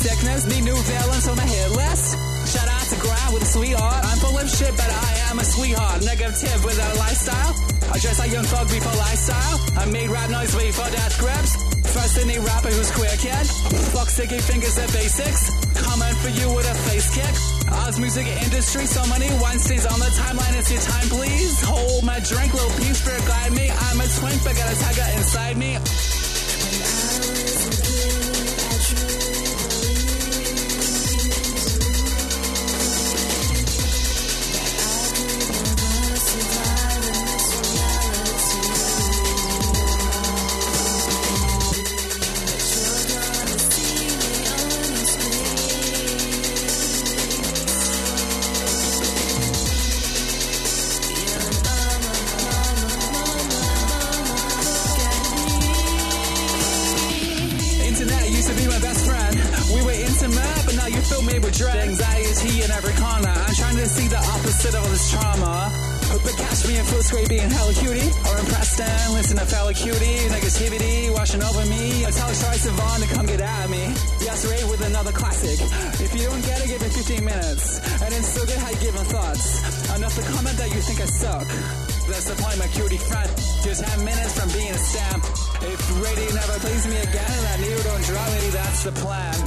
Sickness need New villains on my hit list. Shout out to grind with a sweetheart. I'm full of shit, but I am a sweetheart. Negative with a lifestyle. I dress like young thug before lifestyle. I made rap noise before Death Grips. First any rapper who's queer kid. Fuck sticky fingers at basics. Comment for you with a face kick. Oz music industry, so many Wednesdays on the timeline. It's your time, please. Hold my drink, little peace, spirit guide me. I'm a twink, but got a tiger inside me. supply.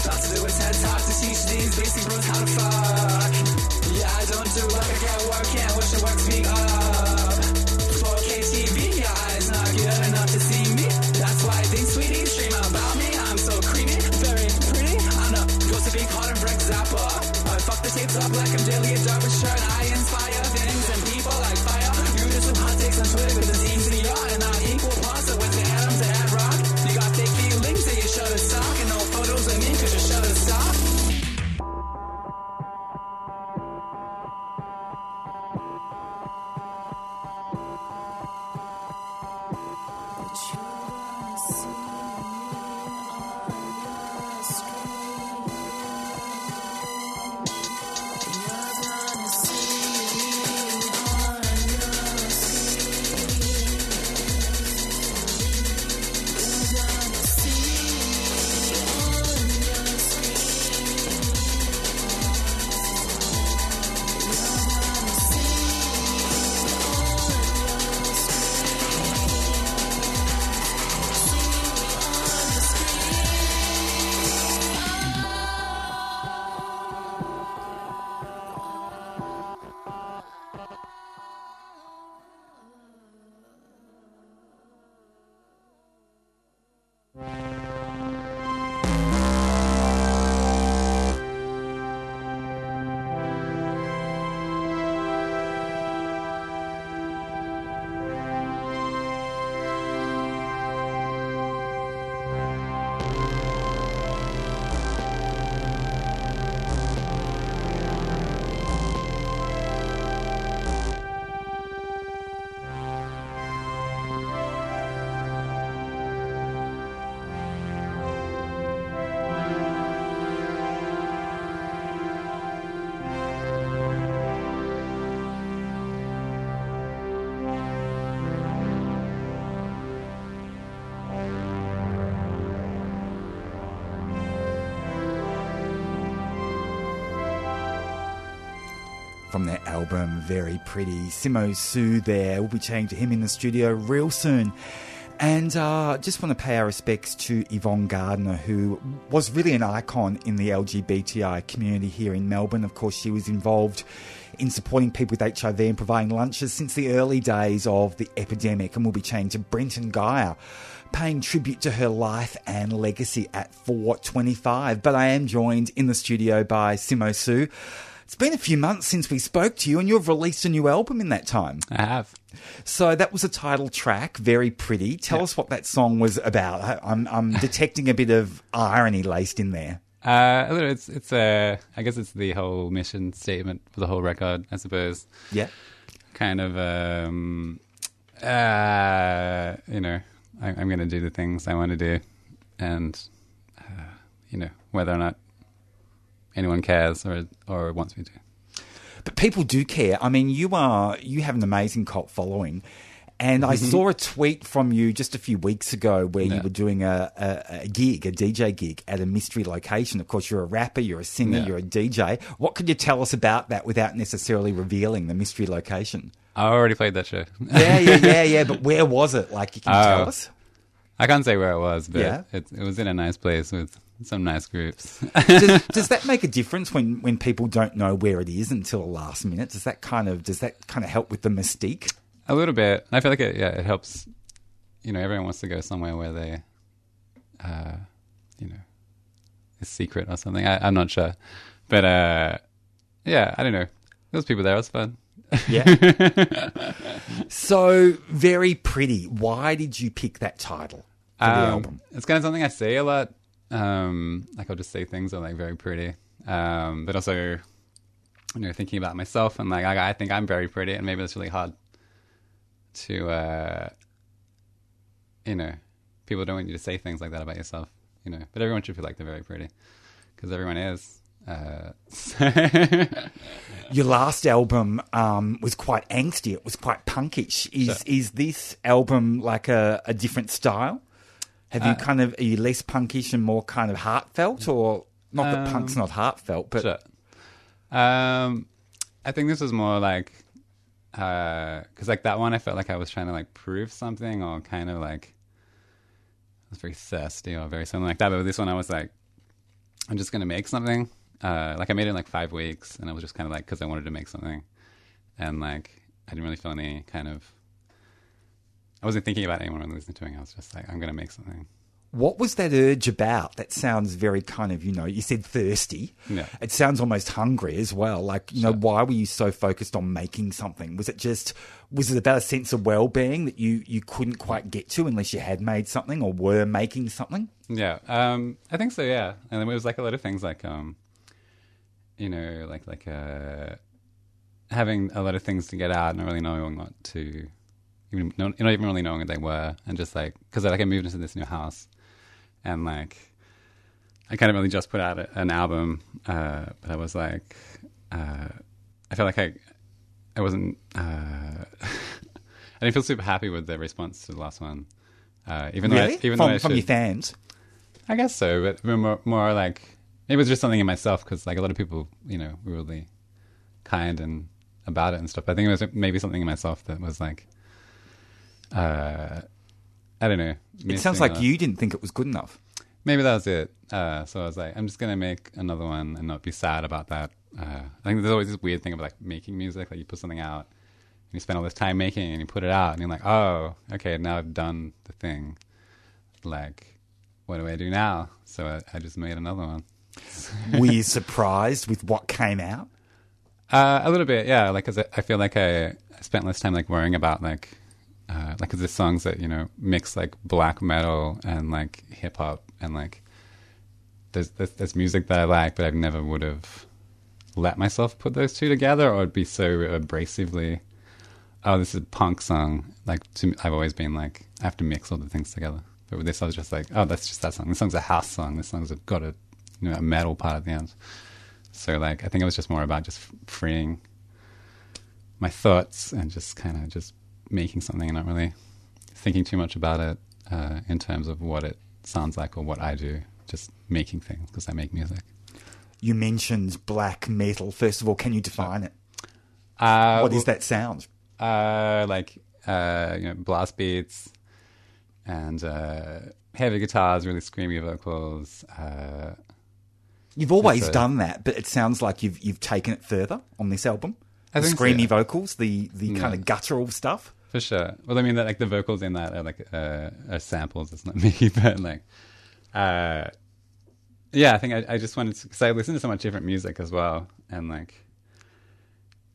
From their album Very Pretty. Simo Soo there. We'll be chatting to him in the studio real soon. And uh, just want to pay our respects to Yvonne Gardner, who was really an icon in the LGBTI community here in Melbourne. Of course, she was involved in supporting people with HIV and providing lunches since the early days of the epidemic. And we'll be chatting to Brenton Geyer, paying tribute to her life and legacy at 425. But I am joined in the studio by Simo Soo. It's been a few months since we spoke to you, and you've released a new album in that time. I have. So that was a title track, very pretty. Tell Yeah. us what that song was about. I- I'm, I'm detecting a bit of irony laced in there. Uh, it's it's uh, I guess it's the whole mission statement for the whole record. I suppose. Yeah. Kind of, um, uh, you know, I, I'm going to do the things I want to do, and uh, you know whether or not anyone cares or or wants me to. But people do care. I mean, you are you have an amazing cult following. And I saw a tweet from you just a few weeks ago where you Mm-hmm. Were doing a, a, a gig, a DJ gig at a mystery location. Of course, you're a rapper, you're a singer, Yeah. you're a DJ. What could you tell us about that without necessarily revealing the mystery location? I already played that show. Yeah, yeah, yeah, yeah. But where was it? Like, you can Oh. tell us. I can't say where it was, but Yeah. it, it was in a nice place with some nice groups. does, does that make a difference when, when people don't know where it is until the last minute? Does that kind of does that kind of help with the mystique? A little bit. I feel like it, yeah, it helps. You know, everyone wants to go somewhere where they, uh, you know, is secret or something. I, I'm not sure, but uh, yeah, I don't know. There was people there. It was fun. Yeah. so very pretty. Why did you pick that title for the Um, album? It's kind of something I say a lot. Um, like I'll just say things that are like very pretty, um, but also, you know, thinking about myself and like I, I think I'm very pretty, and maybe it's really hard to, uh, you know, people don't want you to say things like that about yourself, you know. But everyone should feel like they're very pretty because everyone is. Uh, Your last album um, was quite angsty. It was quite punkish. Is Sure. is this album like a, a different style? Have you Uh, kind of are you less punkish and more kind of heartfelt, or not that punk's Um, not heartfelt, but Sure. Um, I think this is more like, because like that one, I felt like I was trying to like prove something or kind of like, I was very thirsty or very something like that. But with this one, I was like, I'm just gonna make something. Uh, like I made it in like five weeks, and I was just kind of like, because I wanted to make something, and like I didn't really feel any kind of. I wasn't thinking about anyone really listening to. I was just like, I'm gonna make something. What was that urge about? That sounds very kind of, you know, you said thirsty. Yeah. It sounds almost hungry as well. Like, you know, why were you so focused on making something? Was it just, was it about a sense of well being that you, you couldn't quite get to unless you had made something or were making something? Yeah, um, I think so. Yeah, and then it was like a lot of things, like um, you know, like like uh, having a lot of things to get out, and not really knowing what to, even not, not even really knowing what they were, and just like because like I moved into this new house, and like I kind of really just put out a, an album, uh, but I was like, uh, I felt like I I wasn't. Uh, I didn't feel super happy with the response to the last one. Uh, even though Really? I, even from, though I from should- your fans? I guess so, but more, more like it was just something in myself because like a lot of people, you know, were really kind and about it and stuff. I think it was maybe something in myself that was like, uh, I don't know. It sounds like you didn't think it was good enough. Maybe that was it. Uh, so I was like, I'm just gonna make another one and not be sad about that. Uh, I think there's always this weird thing of like making music. Like you put something out, and you spend all this time making, it and you put it out, and you're like, oh, okay, now I've done the thing. Like, what do I do now? So I, I just made another one. Were you surprised with what came out? Uh, a little bit, yeah. Like, cause I, I feel like I, I spent less time like worrying about like, uh, like, there's songs that you know mix like black metal and like hip hop and like, there's, there's music that I like, but I never would have let myself put those two together, or it'd be so abrasively. Oh, this is a punk song. Like, to I've always been like, I have to mix all the things together. But with this, I was just like, oh, that's just that song. This song's a house song. This song's got a, you know, a metal part at the end. So like I think it was just more about just freeing my thoughts and just kind of just making something and not really thinking too much about it uh, in terms of what it sounds like or what I do. Just making things because I make music. You mentioned black metal. First of all, can you define it? Uh, What is that sound? Uh, like uh, you know, blast beats and uh, heavy guitars, really screamy vocals. Uh, You've always a- done that, but it sounds like you've you've taken it further on this album. I the think so, yeah. vocals, the the kind of guttural stuff. For sure. Well, I mean, that, like the vocals in that are like uh, are samples. It's not me, but like, uh, yeah, I think I, I just wanted to because I listen to so much different music as well, and like,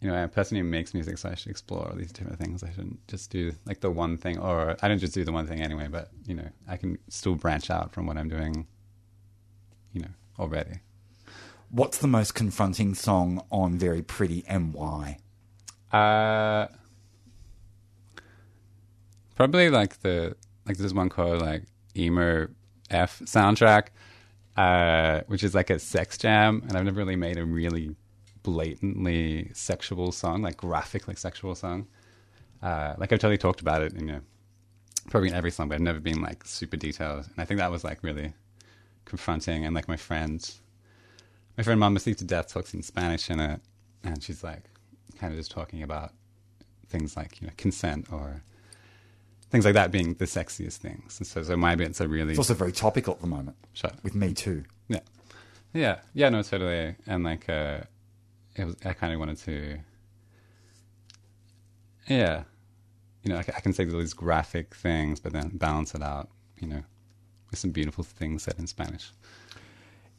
you know, I'm a person who makes music, so I should explore all these different things. I shouldn't just do like the one thing, or I don't just do the one thing anyway. But you know, I can still branch out from what I'm doing, you know, already. What's the most confronting song on Very Pretty and why? Uh, probably like the like there's one called like emo F soundtrack, uh, which is like a sex jam, and I've never really made a really blatantly sexual song, like graphically sexual song. Uh, like I've totally talked about it in you know, probably in every song, but I've never been like super detailed, and I think that was like really confronting. And like my friend, my friend Mama Sleep to Death talks in Spanish in it, and she's like kind of just talking about things like you know consent or things like that being the sexiest things. And so, so my bits are really It's also very topical at the moment Sure. with Me Too. yeah, yeah, yeah. No, totally. And like, uh, it was. I kind of wanted to. Yeah, you know, I, I can say these graphic things, but then balance it out. You know, with some beautiful things said in Spanish.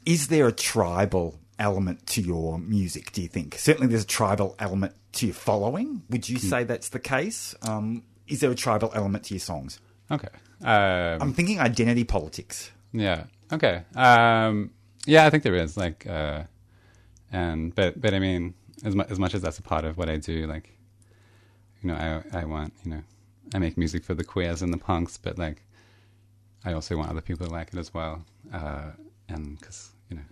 Is there a tribal element to your music, do you think? Certainly there's a tribal element to your following. Would you Hmm. say that's the case? Um, is there a tribal element to your songs? Okay. Um, I'm thinking identity politics. Yeah. Okay. Um, yeah, I think there is like, uh, and but but I mean, as much as much as that's a part of what I do, like, you know, I I want you know, I make music for the queers and the punks, but like, I also want other people to like it as well, uh, and because you know,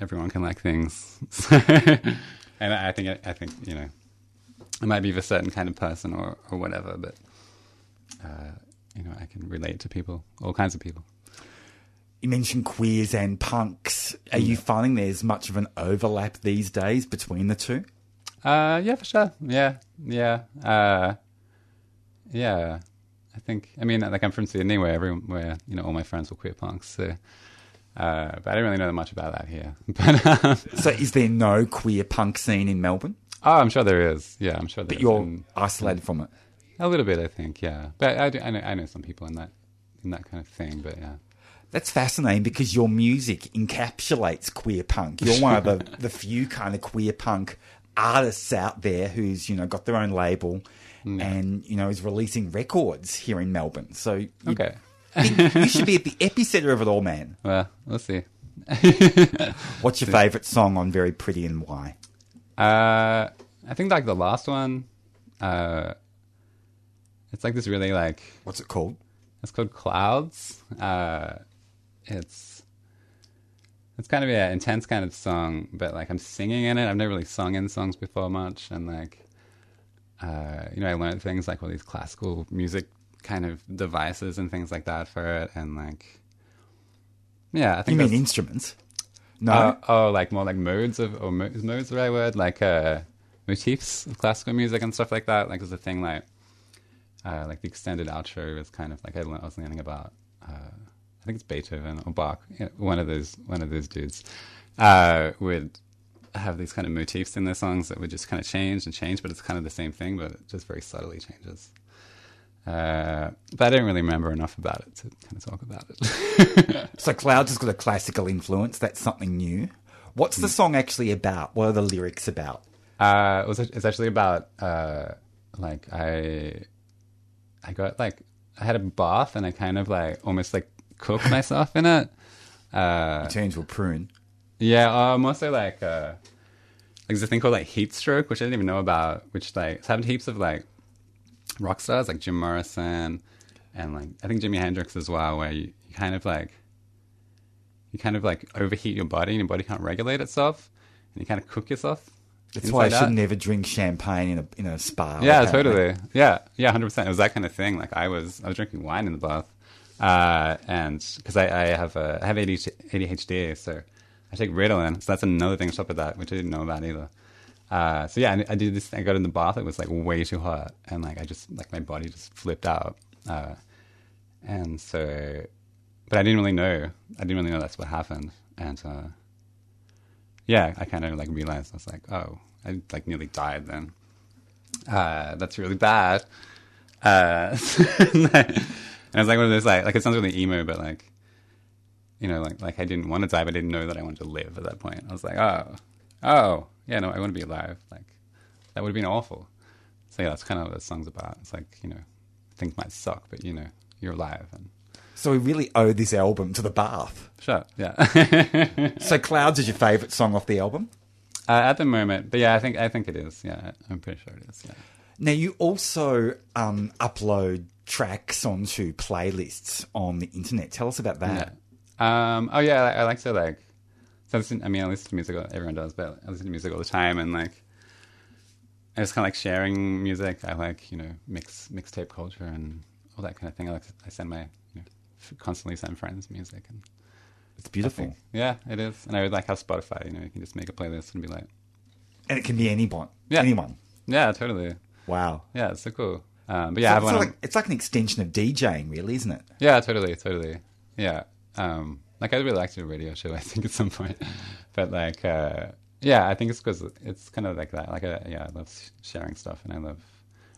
everyone can like things, and I, I think I think you know, I might be of a certain kind of person or or whatever, but. Uh, you know, I can relate to people, all kinds of people. You mentioned queers and punks. Are you finding there's much of an overlap these days between the two? Uh, yeah, for sure. Yeah, yeah, uh, yeah. I think. I mean, like I'm from Sydney, where everyone, where you know, all my friends were queer punks. So, uh, but I don't really know that much about that here. But um, So is there no queer punk scene in Melbourne? Oh, I'm sure there is. Yeah, I'm sure there But you're And isolated from it. a little bit, I think. Yeah, but I, do, I know I know some people in that in that kind of thing. But yeah. That's fascinating because your music encapsulates queer punk. You're one of the, the few kind of queer punk artists out there who's, you know, got their own label and, you know, is releasing records here in Melbourne. So you, Okay. you should be at the epicenter of it all, man. Well, we'll see. What's your favourite song on Very Pretty and why? Uh, I think like the last one. Uh, it's like this really like What's it called? It's called Clouds. Uh, it's it's kind of an intense kind of song, but like I'm singing in it. I've never really sung in songs before much, and like uh, you know, I learned things like all these classical music kind of devices and things like that for it, and like yeah, I think You mean instruments? No. uh, oh, like more like modes of, or mo- is modes the right word? Like uh, motifs of classical music and stuff like that. Like there's a thing like, uh, like the extended outro is kind of like I, I was learning about. Uh, I think it's Beethoven or Bach. One of those, one of those dudes uh, would have these kind of motifs in their songs that would just kind of change and change, but it's kind of the same thing, but it just very subtly changes. Uh, but I don't really remember enough about it to kind of talk about it. So Clouds has got a classical influence. That's something new. What's the song actually about? What are the lyrics about? Uh, it was it's actually about uh, like I I got like I had a bath and I kind of like almost like cooked myself in it. Uh, Turn to a prune. yeah, uh, mostly like uh, like there's a thing called like heat stroke, which I didn't even know about, which like it's happened to heaps of like rock stars like Jim Morrison and like I think Jimi Hendrix as well, where you, you kind of like you kind of like overheat your body and your body can't regulate itself, and you kind of cook yourself. That's why I should never drink champagne in a in a spa. Yeah, apparently. totally. Yeah, yeah, hundred percent. It was that kind of thing. Like I was, I was drinking wine in the bath, uh, and because I, I have a, I have ADHD, ADHD, so I take Ritalin. So that's another thing on top of that, which I didn't know about either. Uh, so yeah, I, I did this. I got in the bath. It was like way too hot, and like I just like my body just flipped out. Uh, and so, but I didn't really know. I didn't really know that's what happened. And uh, yeah, I kind of like realized I was like, oh, I like nearly died then. Uh, that's really bad. Uh, and I was like one of those like like it sounds really emo, but like you know like like I didn't want to die, but I didn't know that I wanted to live at that point. I was like, oh, oh, yeah, no, I want to be alive. Like that would have been awful. So yeah, that's kind of what the song's about. It's like you know things might suck, but you know you're alive and So we really owe this album to the bath. shut. Yeah. So Clouds is your favourite song off the album? uh, at the moment, but yeah, I think I think it is. Yeah, I'm pretty sure it is. Yeah. Now you also um, upload tracks onto playlists on the internet. Tell us about that. Yeah. Um, oh yeah, I, I like to like. So I, listen, I mean, I listen to music. Everyone does, but I listen to music all the time, and like, I just kind of like sharing music. I like you know mix mixtape culture and all that kind of thing. I like I send my you know constantly send friends music and It's beautiful. Yeah, it is. And I would like how Spotify. You know, you can just make a playlist and be like, And it can be anyone. Yeah. Anyone. yeah, totally. Wow. Yeah, it's so cool. Um, but yeah, So it's, like, it's like an extension of DJing, really, isn't it? Yeah, totally, totally. Yeah. Um, like I'd really like to do a radio show, I think, at some point. But like, uh, yeah, I think it's because it's kind of like that. Like, uh, yeah, I love sharing stuff, and I love,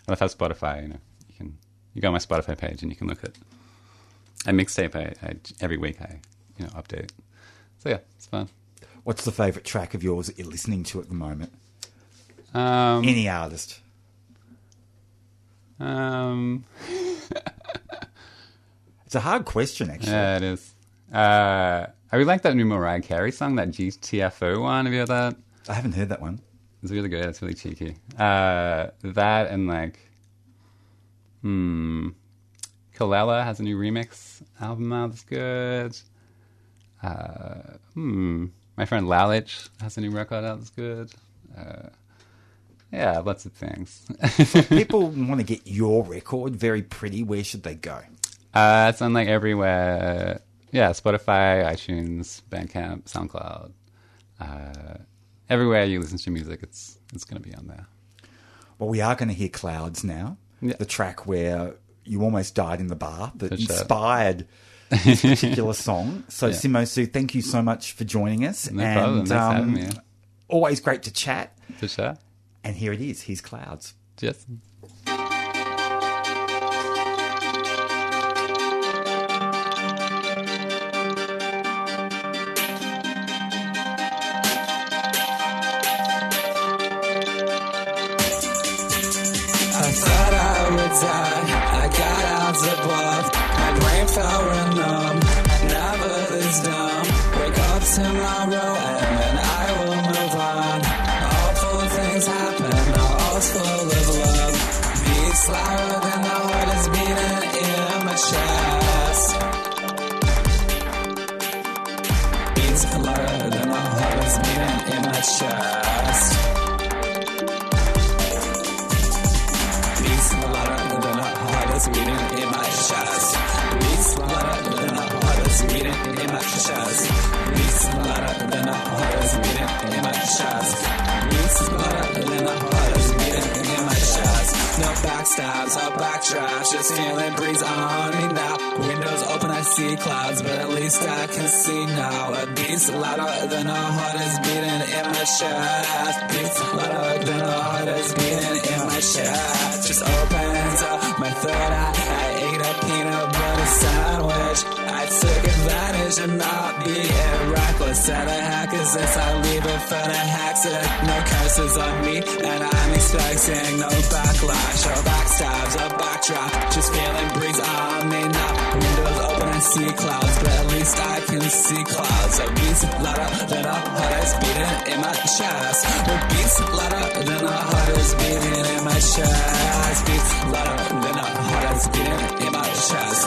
I love how Spotify. You know, you can you go on my Spotify page and you can look at a mixtape. I, I every week I you know update. So yeah, it's fun. What's the favourite track of yours that you're listening to at the moment? Um, Any artist. um, It's a hard question, actually. yeah, it is. Uh, I really like that new Mariah Carey song, that GTFO one. Have you heard that? I haven't heard that one. It's really good. It's really cheeky. Uh, that and like, hmm, Kelela has a new remix album out that's good. Uh, hmm, my friend Lalich has a new record out that's good. Uh, yeah, lots of things. People want to get your record, very pretty. Where should they go? uh, it's on like everywhere. Yeah, Spotify, iTunes, Bandcamp, SoundCloud. Uh, everywhere you listen to music, it's it's gonna be on there. Well, we are going to hear Clouds now. Yeah. The track where you almost died in the bath that For sure. inspired this particular song. So, Yeah. Simo Soo, thank you so much for joining us. No and, problem. Thanks for having me. Always great to chat. For sure. And here it is. Here's Clouds. Just. Just feeling breeze on me now. Windows open, I see clouds, but at least I can see now. A beat's louder than a heart is beating in my chest. Beats louder than a heart is beating in my chest. Just opens up my third eye. The heck is this? I leave it for the hacks. No curses on me, and I'm expecting no backlash or backstabs or backdraft. Just feeling breeze me now. Windows open and see clouds, but at least I can see clouds. A beats louder than a heart is beating in my chest. A beats louder than a heart is beating in my chest. Beats louder than a heart is beating in my chest.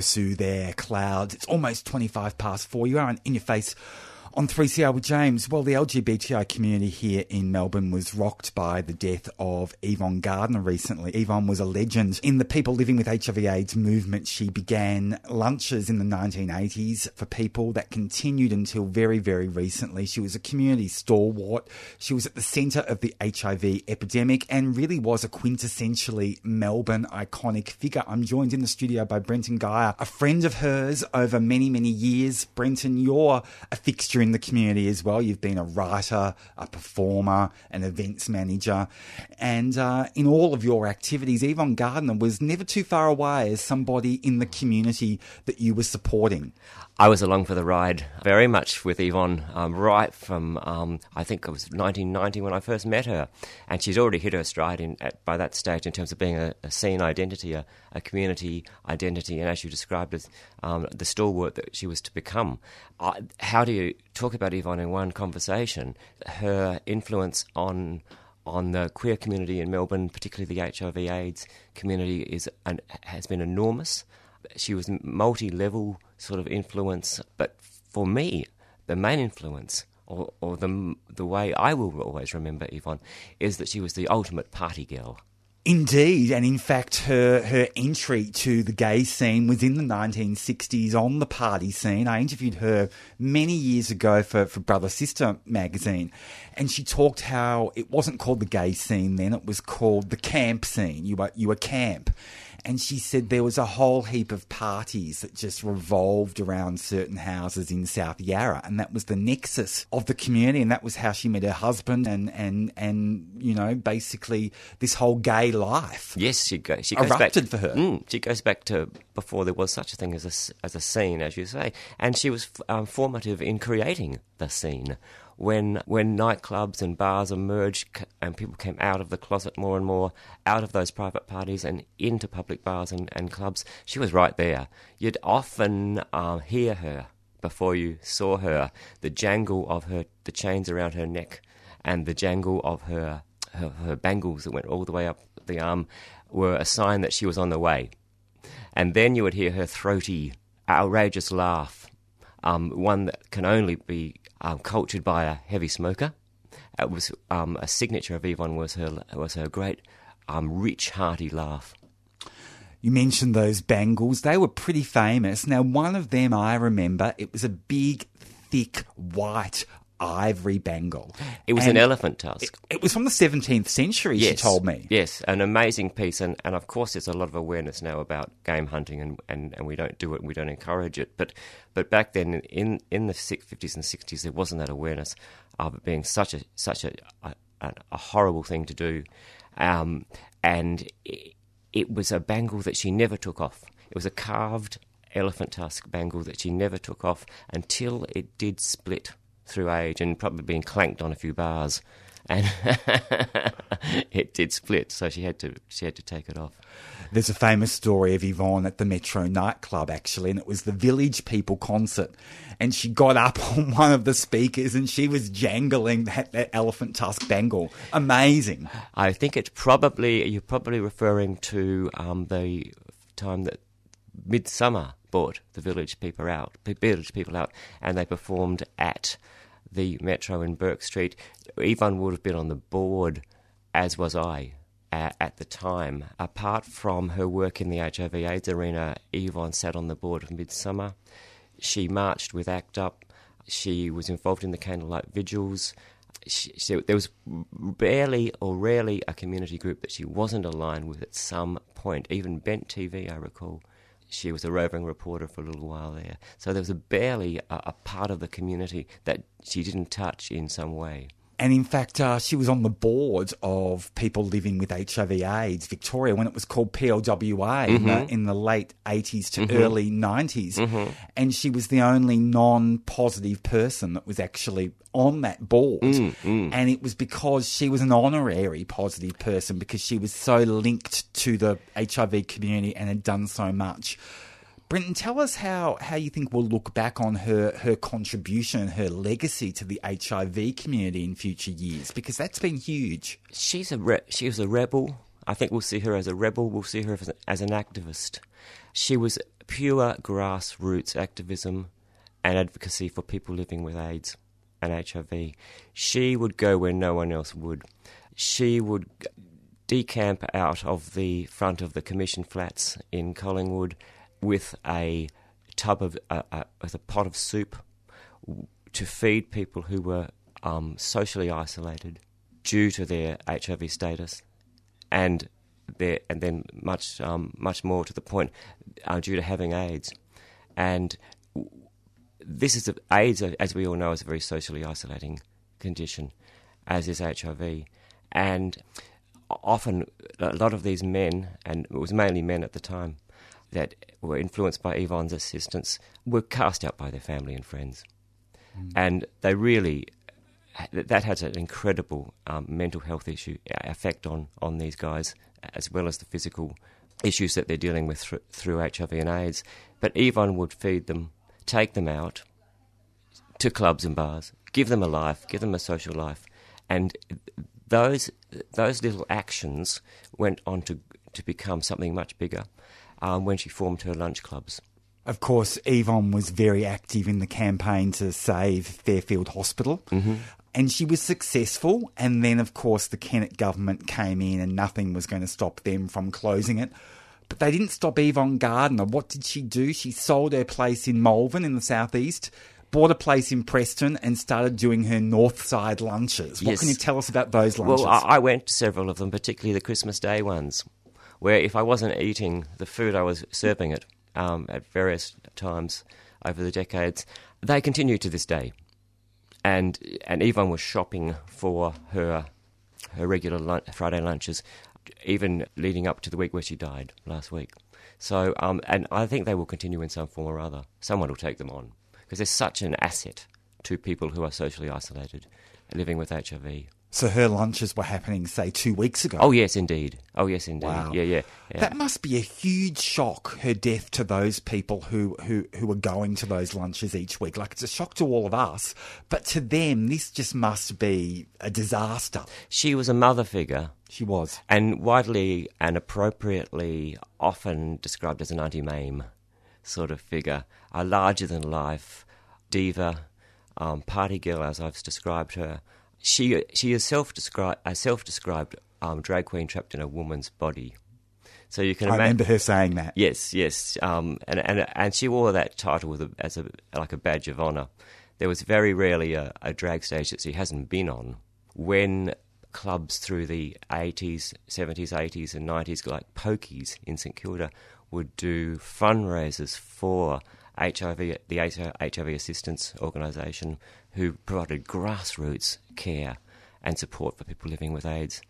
Soo there, Clouds. It's almost 25 past four. You are In Your Face on 3CR with James. Well, the LGBTI community here in Melbourne was rocked by the death of Yvonne Gardner recently. Yvonne was a legend in the people living with HIV AIDS movement. She began lunches in the 1980s for people that continued until very, very recently. She was a community stalwart. She was at the centre of the HIV epidemic and really was a quintessentially Melbourne iconic figure. I'm joined in the studio by Brenton Geyer, a friend of hers over many, many years. Brenton, you're a fixture in the community as well. You've been a writer, a performer, an events manager, and uh, in all of your activities, Yvonne Gardner was never too far away as somebody in the community that you were supporting. I was along for the ride very much with Yvonne um, right from um, I think it was 1990 when I first met her, and she's already hit her stride in, at, by that stage in terms of being a, a scene identity, a, a, community identity, and as you described as um, the stalwart that she was to become. Uh, how do you talk about Yvonne in one conversation? Her influence on on the queer community in Melbourne, particularly the HIV/AIDS community, is an, has been enormous. She was multi-level sort of influence. But for me, the main influence, or, or the, the way I will always remember Yvonne, is that she was the ultimate party girl. Indeed, and in fact, her her entry to the gay scene was in the 1960s on the party scene. I interviewed her many years ago for, for Brother Sister magazine, and she talked how it wasn't called the gay scene then; it was called the camp scene. You were you were camp, and she said there was a whole heap of parties that just revolved around certain houses in South Yarra, and that was the nexus of the community, and that was how she met her husband, and and and you know basically this whole gay life. Yes, she goes. She goes erupted back, for her. Mm, she goes back to before there was such a thing as a as a scene, as you say, and she was um, formative in creating the scene when when nightclubs and bars emerged and people came out of the closet more and more, out of those private parties and into public bars and, and clubs, she was right there. You'd often uh, hear her before you saw her, the jangle of her, the chains around her neck, and the jangle of her, her, her bangles that went all the way up the arm were a sign that she was on the way. And then you would hear her throaty, outrageous laugh, um, one that can only be um, cultured by a heavy smoker. It was um, a signature of Yvonne was her was her great, um, rich, hearty laugh. You mentioned those bangles; they were pretty famous. Now, one of them I remember. It was a big, thick, white ivory bangle. It was And an elephant tusk. It, it was from the 17th century. She told me. Yes, an amazing piece, and, and of course, there's a lot of awareness now about game hunting, and, and, and we don't do it, and we don't encourage it. But but back then, in in the fifties and sixties, there wasn't that awareness of it being such a such a a, a horrible thing to do, um, and it, it was a bangle that she never took off. It was a carved elephant tusk bangle that she never took off until it did split through age and probably been clanked on a few bars, and it did split. So she had to she had to take it off. There's a famous story of Yvonne at the Metro nightclub, actually, and it was the Village People concert. And she got up on one of the speakers and she was jangling that, that elephant tusk bangle. Amazing. I think it's probably you're probably referring to um, the time that Midsummer brought the Village People out, Village People out, and they performed at the Metro in Bourke Street. Yvonne would have been on the board, as was I. Uh, at the time, apart from her work in the HIV/AIDS arena, Yvonne sat on the board of Midsummer. She marched with ACT UP. She was involved in the candlelight vigils. She, she, there was barely or rarely a community group that she wasn't aligned with at some point. Even Bent TV, I recall, she was a roving reporter for a little while there. So there was a barely a, a part of the community that she didn't touch in some way. And in fact, uh, she was on the board of people living with HIV/AIDS Victoria when it was called PLWA in, the, mm-hmm. in the late 80s to mm-hmm. early 90s. Mm-hmm. And she was the only non positive person that was actually on that board. Mm, mm. And it was because she was an honorary positive person because she was so linked to the HIV community and had done so much. Brenton, tell us how, how you think we'll look back on her, her contribution, her legacy to the HIV community in future years, because that's been huge. She's a re- she was a rebel. I think we'll see her as a rebel. We'll see her as, as an activist. She was pure grassroots activism and advocacy for people living with AIDS and HIV. She would go where no one else would. She would decamp out of the front of the Commission flats in Collingwood with a tub of with a pot of soup to feed people who were um, socially isolated due to their HIV status, and their, and then much um, much more to the point uh, due to having AIDS, and this is a, AIDS, as we all know, is a very socially isolating condition, as is HIV, and often a lot of these men, and it was mainly men at the time, that were influenced by Yvonne's assistance, were cast out by their family and friends, and they really that has an incredible um, mental health issue effect on on these guys, as well as the physical issues that they're dealing with through, through HIV and AIDS. But Yvonne would feed them, take them out to clubs and bars, give them a life, give them a social life, and those those little actions went on to to become something much bigger um, when she formed her lunch clubs. Of course, Yvonne was very active in the campaign to save Fairfield Hospital. And she was successful. And then, of course, the Kennett government came in and nothing was going to stop them from closing it. But they didn't stop Yvonne Gardner. What did she do? She sold her place in Malvern in the southeast, bought a place in Preston, and started doing her North Side lunches. What Yes. can you tell us about those lunches? Well, I went to several of them, particularly the Christmas Day ones, where if I wasn't eating the food I was serving it um, at various times over the decades, they continue to this day. And and Yvonne was shopping for her her regular lun- Friday lunches, even leading up to the week where she died last week. So, um, and I think they will continue in some form or other. Someone will take them on because they're such an asset to people who are socially isolated, living with HIV. So her lunches were happening, say, two weeks ago. Oh yes, indeed. Oh yes, indeed. Wow. Yeah, yeah. yeah. That must be a huge shock, her death to those people who, who, who were going to those lunches each week. Like, it's a shock to all of us, but to them, this just must be a disaster. she was a mother figure, She was. and widely and appropriately often described as an Auntie Mame sort of figure, a larger than life diva, um, party girl, as I've described her. She she is self described a self described um, drag queen trapped in a woman's body. So you can I imagine. remember her saying that. Yes, yes, um, and and and she wore that title with a, as a like a badge of honour. There was very rarely a, a drag stage that she hasn't been on. When clubs through the eighties, seventies, eighties, and nineties, like Pokies in St Kilda, would do fundraisers for HIV, the HIV Assistance Organisation, who provided grassroots care and support for people living with AIDS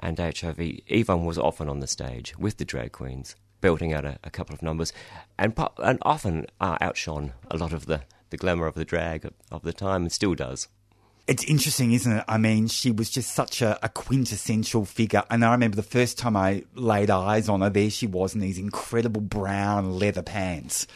and HIV. Yvonne was often on the stage with the drag queens, belting out a, a couple of numbers, and and often uh, outshone a lot of the, the glamour of the drag of, of the time, and still does. It's interesting, isn't it? I mean, she was just such a, a quintessential figure. And I remember the first time I laid eyes on her, there she was in these incredible brown leather pants.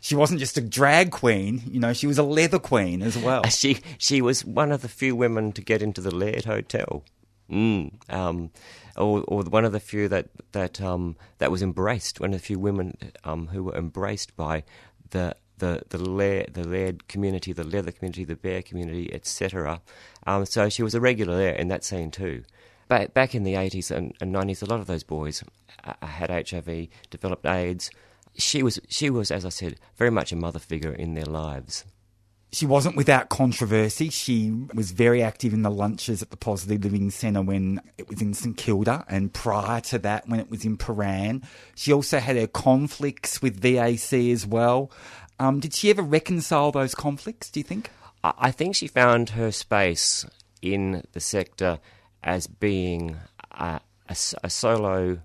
She wasn't just a drag queen, you know, she was a leather queen as well. She she was one of the few women to get into the Laird Hotel. Mm, um, or, or one of the few that that um, that was embraced. One of the few women um, who were embraced by the the the Laird, the Laird community, the leather community, the bear community, etc. Um, so she was a regular there in that scene too. Back back in the eighties and nineties, a lot of those boys uh, had HIV, developed AIDS. She was she was, as I said, very much a mother figure in their lives. She wasn't without controversy. She was very active in the lunches at the Positive Living Centre when it was in St Kilda, and prior to that, when it was in Prahran. She also had her conflicts with VAC as well. Um, did she ever reconcile those conflicts, do you think? I I think she found her space in the sector as being a solo,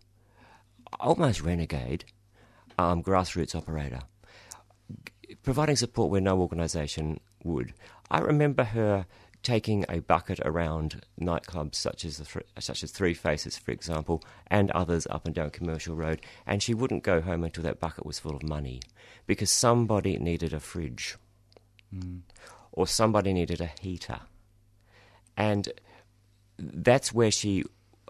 almost renegade, um, grassroots operator, g- providing support where no organisation would. I remember her taking a bucket around nightclubs such as the, Thr- such as Three Faces, for example, and others up and down Commercial Road, and she wouldn't go home until that bucket was full of money, because somebody needed a fridge or somebody needed a heater. And that's where she,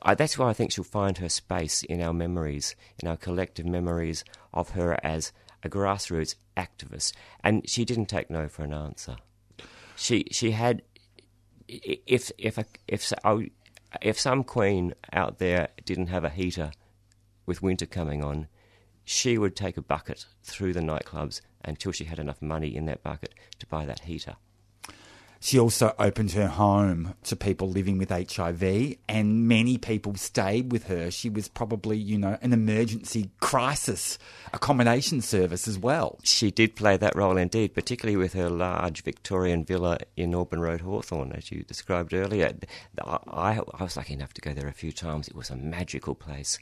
uh, that's where I think she'll find her space in our memories, in our collective memories of her as a grassroots activist, and she didn't take no for an answer. She she had if if a, if oh, if some queen out there didn't have a heater with winter coming on, she would take a bucket through the nightclubs until she had enough money in that bucket to buy that heater. She also opened her home to people living with HIV, and many people stayed with her. She was probably, you know, an emergency crisis accommodation service as well. She did play that role indeed, particularly with her large Victorian villa in Auburn Road, Hawthorn, as you described earlier. I, I was lucky enough to go there a few times. It was a magical place.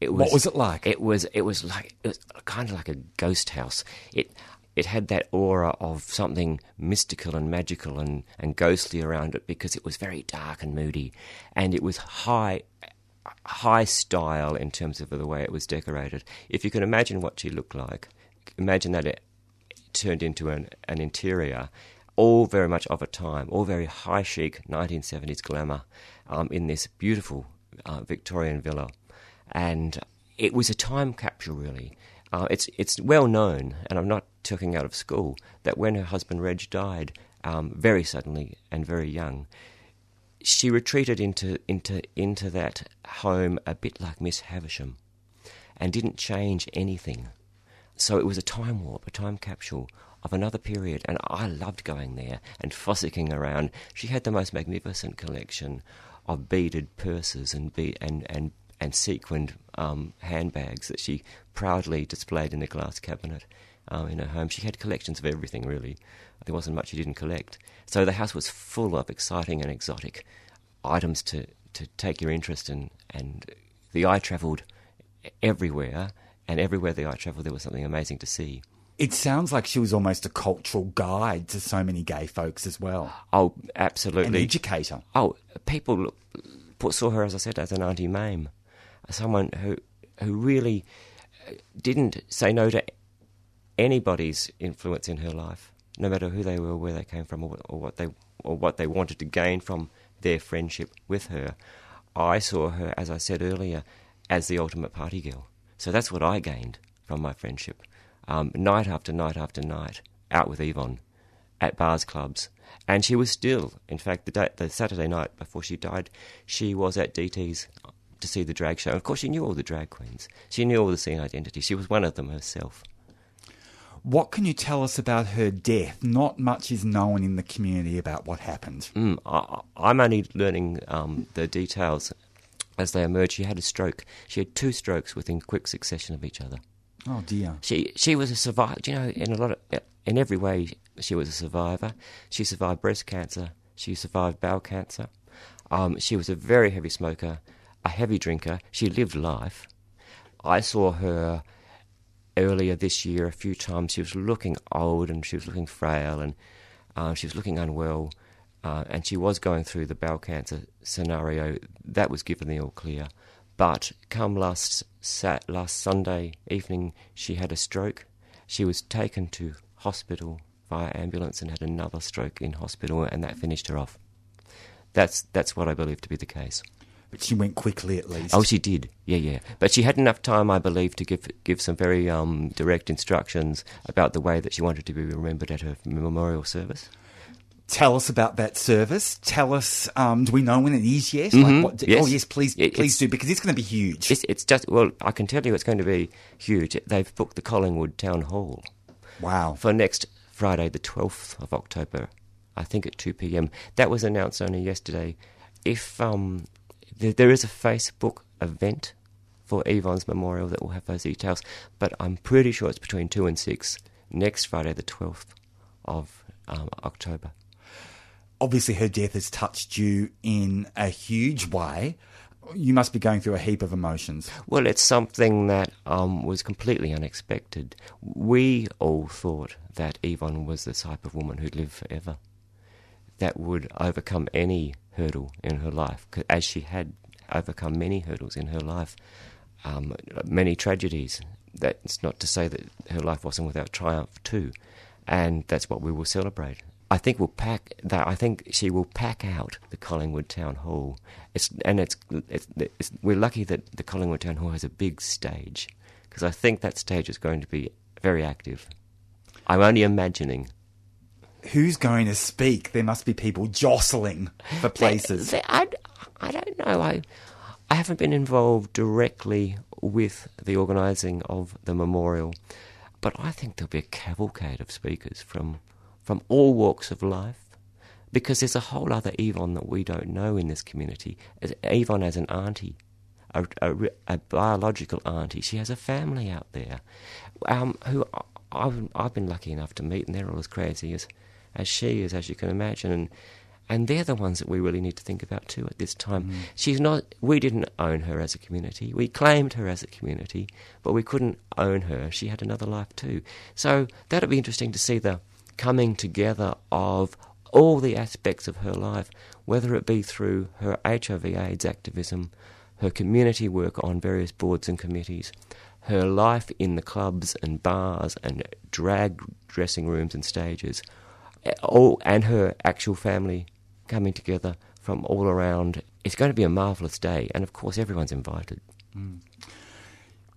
It What was it like? It was it was like it was kind of like a ghost house. It it had that aura of something mystical and magical and, and ghostly around it because it was very dark and moody, and it was high high style in terms of the way it was decorated. If you can imagine what she looked like, imagine that it turned into an, an interior, all very much of a time, all very high chic 1970s glamour um, in this beautiful uh, Victorian villa. And it was a time capsule, really. Uh, it's, it's well known, and I'm not talking out of school, that when her husband Reg died um, very suddenly and very young, she retreated into, into, into that home a bit like Miss Havisham and didn't change anything. So it was a time warp, a time capsule of another period, and I loved going there and fossicking around. She had the most magnificent collection of beaded purses and be- and and and sequined um, handbags that she proudly displayed in the glass cabinet um, in her home. She had collections of everything, really. There wasn't much she didn't collect. So the house was full of exciting and exotic items to, to take your interest in. And the eye travelled everywhere, and everywhere the eye travelled, there was something amazing to see. It sounds like she was almost a cultural guide to so many gay folks as well, Oh, absolutely. an educator. Oh, people put, saw her, as I said, as an Auntie Mame, someone who who really uh, didn't say no to anybody's influence in her life, no matter who they were, where they came from, or, what- or what they or what they wanted to gain from their friendship with her. I saw her, as I said earlier, as the ultimate party girl. So that's what I gained from my friendship. Um, night after night after night, out with Yvonne at bars, clubs, and she was still. In fact, the day, the Saturday night before she died, she was at DT's to see the drag show. Of course, she knew all the drag queens. She knew all the scene identities. She was one of them herself. What can you tell us about her death? Not much is known in the community about what happened. Mm, I, I'm only learning um, the details as they emerge. She had a stroke. She had two strokes within quick succession of each other. Oh dear. She she was a survivor. You know, in a lot of in every way, she was a survivor. She survived breast cancer. She survived bowel cancer. Um, she was a very heavy smoker, a heavy drinker. She lived life. I saw her earlier this year a few times. She was looking old and she was looking frail and uh, she was looking unwell. Uh, and she was going through the bowel cancer scenario. That was given the all clear. But come last sat last Sunday evening, she had a stroke. She was taken to hospital via ambulance and had another stroke in hospital, and that finished her off. That's that's what I believe to be the case. But she went quickly at least. Oh, she did. Yeah, yeah. But she had enough time, I believe, to give give some very um, direct instructions about the way that she wanted to be remembered at her memorial service. Tell us about that service. Tell us, um, do we know when it is yet? Mhm, what, yes. Oh, yes, please, It- please do, because it's going to be huge. It's, it's just well, I can tell you, it's going to be huge. They've booked the Collingwood Town Hall wow. for next Friday, the twelfth of October. I think at two p.m. That was announced only yesterday. If um, there, there is a Facebook event for Yvonne's memorial that will have those details, but I'm pretty sure it's between two and six next Friday, the twelfth of um, October. Obviously, her death has touched you in a huge way. You must be going through a heap of emotions. Well, it's something that um, was completely unexpected. We all thought that Yvonne was the type of woman who'd live forever, that would overcome any hurdle in her life, as she had overcome many hurdles in her life, um, many tragedies. That's not to say that her life wasn't without triumph too, and that's what we will celebrate. I think we'll pack that. I think she will pack out the Collingwood Town Hall. It's and it's, it's, it's we're lucky that the Collingwood Town Hall has a big stage because I think that stage is going to be very active. I'm only imagining. Who's going to speak? There must be people jostling for places. They- I, I don't know. I, I haven't been involved directly with the organising of the memorial, but I think there'll be a cavalcade of speakers from from all walks of life, because there's a whole other Yvonne that we don't know in this community. As- Yvonne as an auntie, a, a, a biological auntie. She has a family out there, um, who I've, I've been lucky enough to meet, and they're all as crazy as as she is, as you can imagine, and and they're the ones that we really need to think about too at this time. Mm-hmm. She's not. We didn't own her as a community. We claimed her as a community, but we couldn't own her. She had another life too. So that'll be interesting to see the coming together of all the aspects of her life, whether it be through her HIV/AIDS activism, her community work on various boards and committees, her life in the clubs and bars and drag dressing rooms and stages, all, and her actual family coming together from all around. It's going to be a marvellous day, and of course, everyone's invited.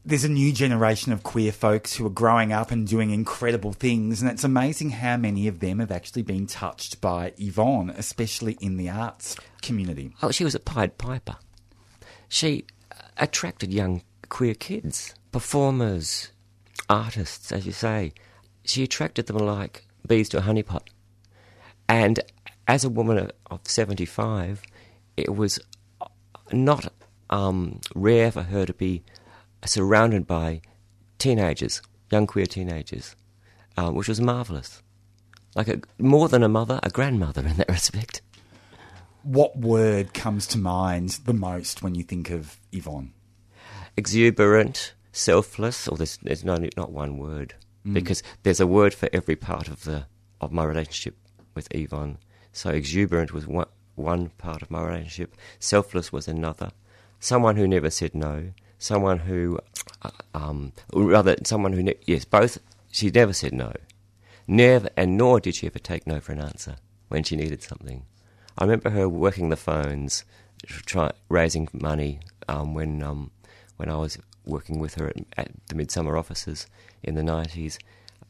there's a new generation of queer folks who are growing up and doing incredible things, and it's amazing how many of them have actually been touched by Yvonne, especially in the arts community. Oh, she was a Pied Piper. She uh, attracted young queer kids, performers, artists, as you say. She attracted them like bees to a honeypot. And as a woman of- of 75, it was not um, rare for her to be surrounded by teenagers, young queer teenagers, uh, which was marvellous. Like a, more than a mother, a grandmother in that respect. What word comes to mind the most when you think of Yvonne? exuberant, selfless, or there's, there's no, not one word because there's a word for every part of the of my relationship with Yvonne. So exuberant was one, one part of my relationship. Selfless was another. Someone who never said no. Someone who, uh, um, or rather, someone who ne- yes, both. She never said no. Never, and nor did she ever take no for an answer when she needed something. I remember her working the phones, try, raising money um, when um, when I was working with her at, at the Midsumma offices in the nineties.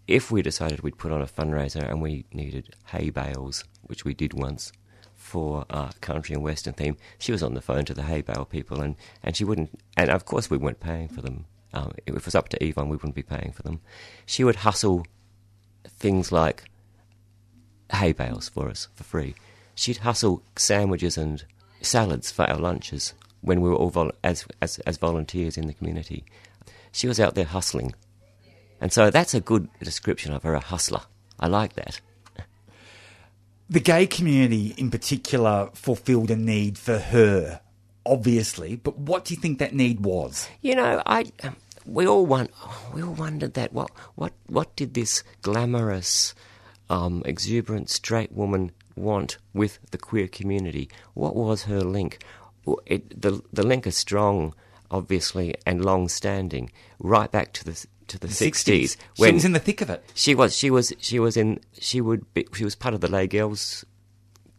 If we decided we'd put on a fundraiser and we needed hay bales, which we did once for uh, country and western theme, she was on the phone to the hay bale people, and, and she wouldn't. And of course, we weren't paying for them. Um, if it was up to Yvonne, we wouldn't be paying for them. She would hustle things like hay bales for us for free. She'd hustle sandwiches and salads for our lunches when we were all vol- as, as as volunteers in the community. She was out there hustling, and so that's a good description of her, a hustler. I like that. The gay community in particular fulfilled a need for her, obviously, but what do you think that need was? You know, I um, we all want we all wondered that what what what did this glamorous, um, exuberant straight woman want with the queer community? What was her link? It, the the link is strong, obviously, and long standing, right back to the to the sixties She was in the thick of it. she was she was she was in she would be, she was part of the Les Girls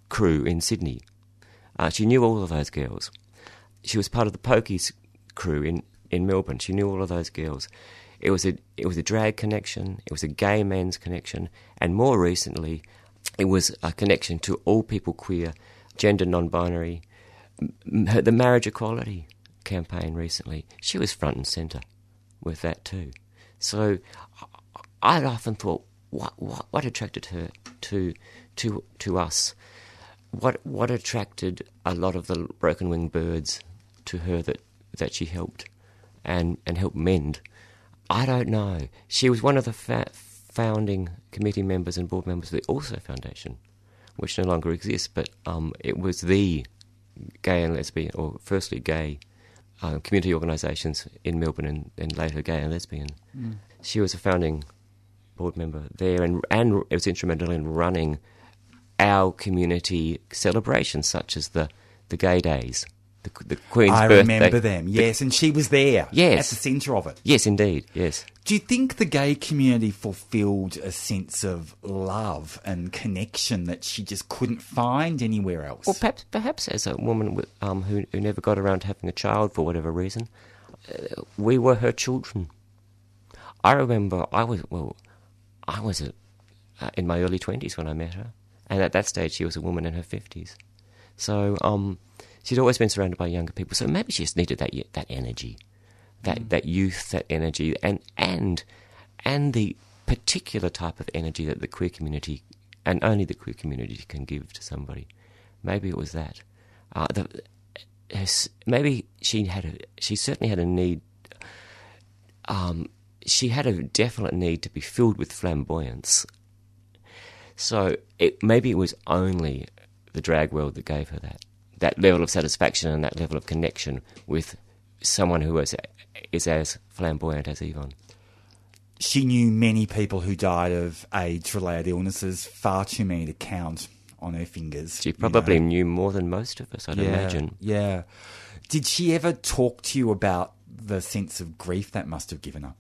crew in Sydney. Uh, she knew all of those girls. She was part of the Pokies crew in, in Melbourne. She knew all of those girls. It was a it was a drag connection. It was a gay men's connection, and more recently, it was a connection to all people queer, gender non-binary. M- The marriage equality campaign recently, she was front and centre with that too. So I often thought, what what what attracted her to to to us? What what attracted a lot of the broken winged birds to her that that she helped and and helped mend? I don't know. She was one of the fa- founding committee members and board members of the ALSO Foundation, which no longer exists, but um, it was the gay and lesbian, or firstly gay, uh, community organisations in Melbourne and, and later gay and lesbian. She was a founding board member there and, and it was instrumental in running our community celebrations such as the, the gay days, the, the Queen's I birthday. remember them, The- yes, and she was there Yes. at the centre of it. yes, indeed, yes. Do you think the gay community fulfilled a sense of love and connection that she just couldn't find anywhere else? Well, perhaps, perhaps as a woman with, um, who, who never got around to having a child for whatever reason, uh, we were her children. I remember I was well, I was a, uh, in my early twenties when I met her, and at that stage she was a woman in her fifties. So um, she'd always been surrounded by younger people. So maybe she just needed that that energy, that that youth, that energy, and and and the particular type of energy that the queer community and only the queer community can give to somebody. Maybe it was that. Uh, the, his- maybe she had a, she certainly had a need. Um, she had a definite need to be filled with flamboyance. So it, maybe it was only the drag world that gave her that that level of satisfaction and that level of connection with someone who is is as flamboyant as Yvonne. She knew many people who died of AIDS-related illnesses, far too many to count on her fingers. She you probably know. knew more than most of us, I'd yeah, imagine. Yeah. Did she ever talk to you about the sense of grief that must have given her?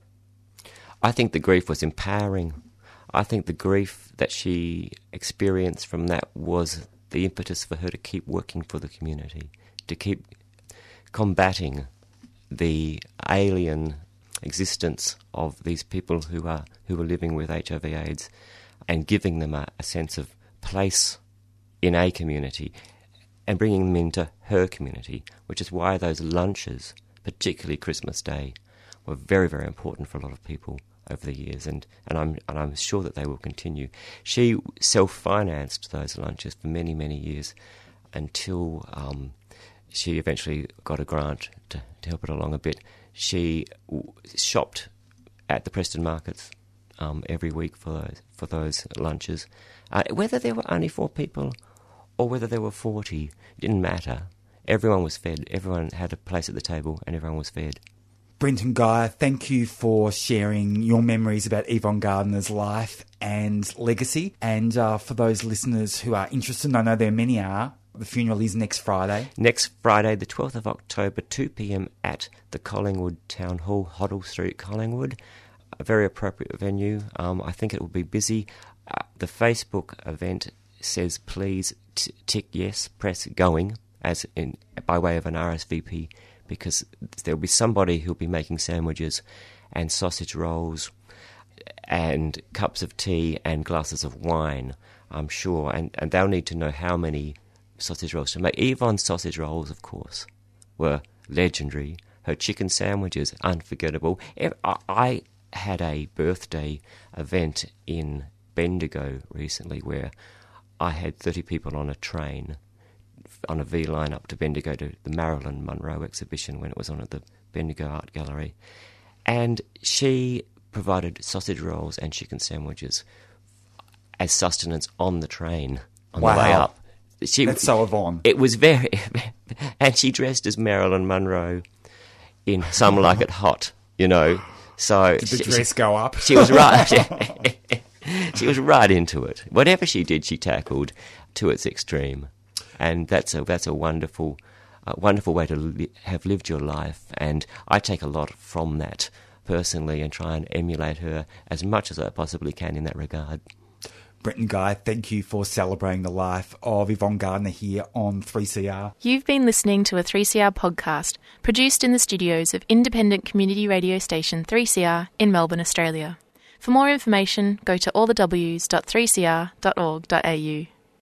I think the grief was empowering. I think the grief that she experienced from that was the impetus for her to keep working for the community, to keep combating the alien existence of these people who are who are living with HIV/AIDS, and giving them a, a sense of place in a community, and bringing them into her community, which is why those lunches, particularly Christmas Day, were very, very important for a lot of people over the years, and, and I'm and I'm sure that they will continue. She self-financed those lunches for many, many years until um, she eventually got a grant to, to help it along a bit. She w- shopped at the Preston markets um, every week for those for those lunches. Uh, whether there were only four people or whether there were forty didn't matter. Everyone was fed. Everyone had a place at the table, and everyone was fed. Brenton Geyer, thank you for sharing your memories about Yvonne Gardner's life and legacy. And uh, for those listeners who are interested, I know there are many are, the funeral is next Friday. Next Friday, the 12th of October, 2 pm at the Collingwood Town Hall, Hoddle Street, Collingwood. A very appropriate venue. Um, I think it will be busy. Uh, the Facebook event says please t- tick yes, press going as in by way of an RSVP because there'll be somebody who'll be making sandwiches and sausage rolls and cups of tea and glasses of wine, I'm sure. And, and they'll need to know how many sausage rolls to make. Yvonne's sausage rolls, of course, were legendary. Her chicken sandwiches, unforgettable. I- I had a birthday event in Bendigo recently where I had 30 people on a train on a V line up to Bendigo to the Marilyn Monroe exhibition when it was on at the Bendigo Art Gallery. And she provided sausage rolls and chicken sandwiches as sustenance on the train on the way up. She, That's so Yvonne. It was very. and she dressed as Marilyn Monroe in Some Like It Hot, you know. So Did the she- dress go up? she was right. she was right into it. Whatever she did, she tackled to its extreme, and that's a that's a wonderful, uh, wonderful way to li- have lived your life. And I take a lot from that personally, and try and emulate her as much as I possibly can in that regard. Brenton Geyer, thank you for celebrating the life of Yvonne Gardner here on 3CR. You've been listening to a 3CR podcast produced in the studios of independent community radio station 3CR in Melbourne, Australia. For more information, go to allthews.3cr.org.au.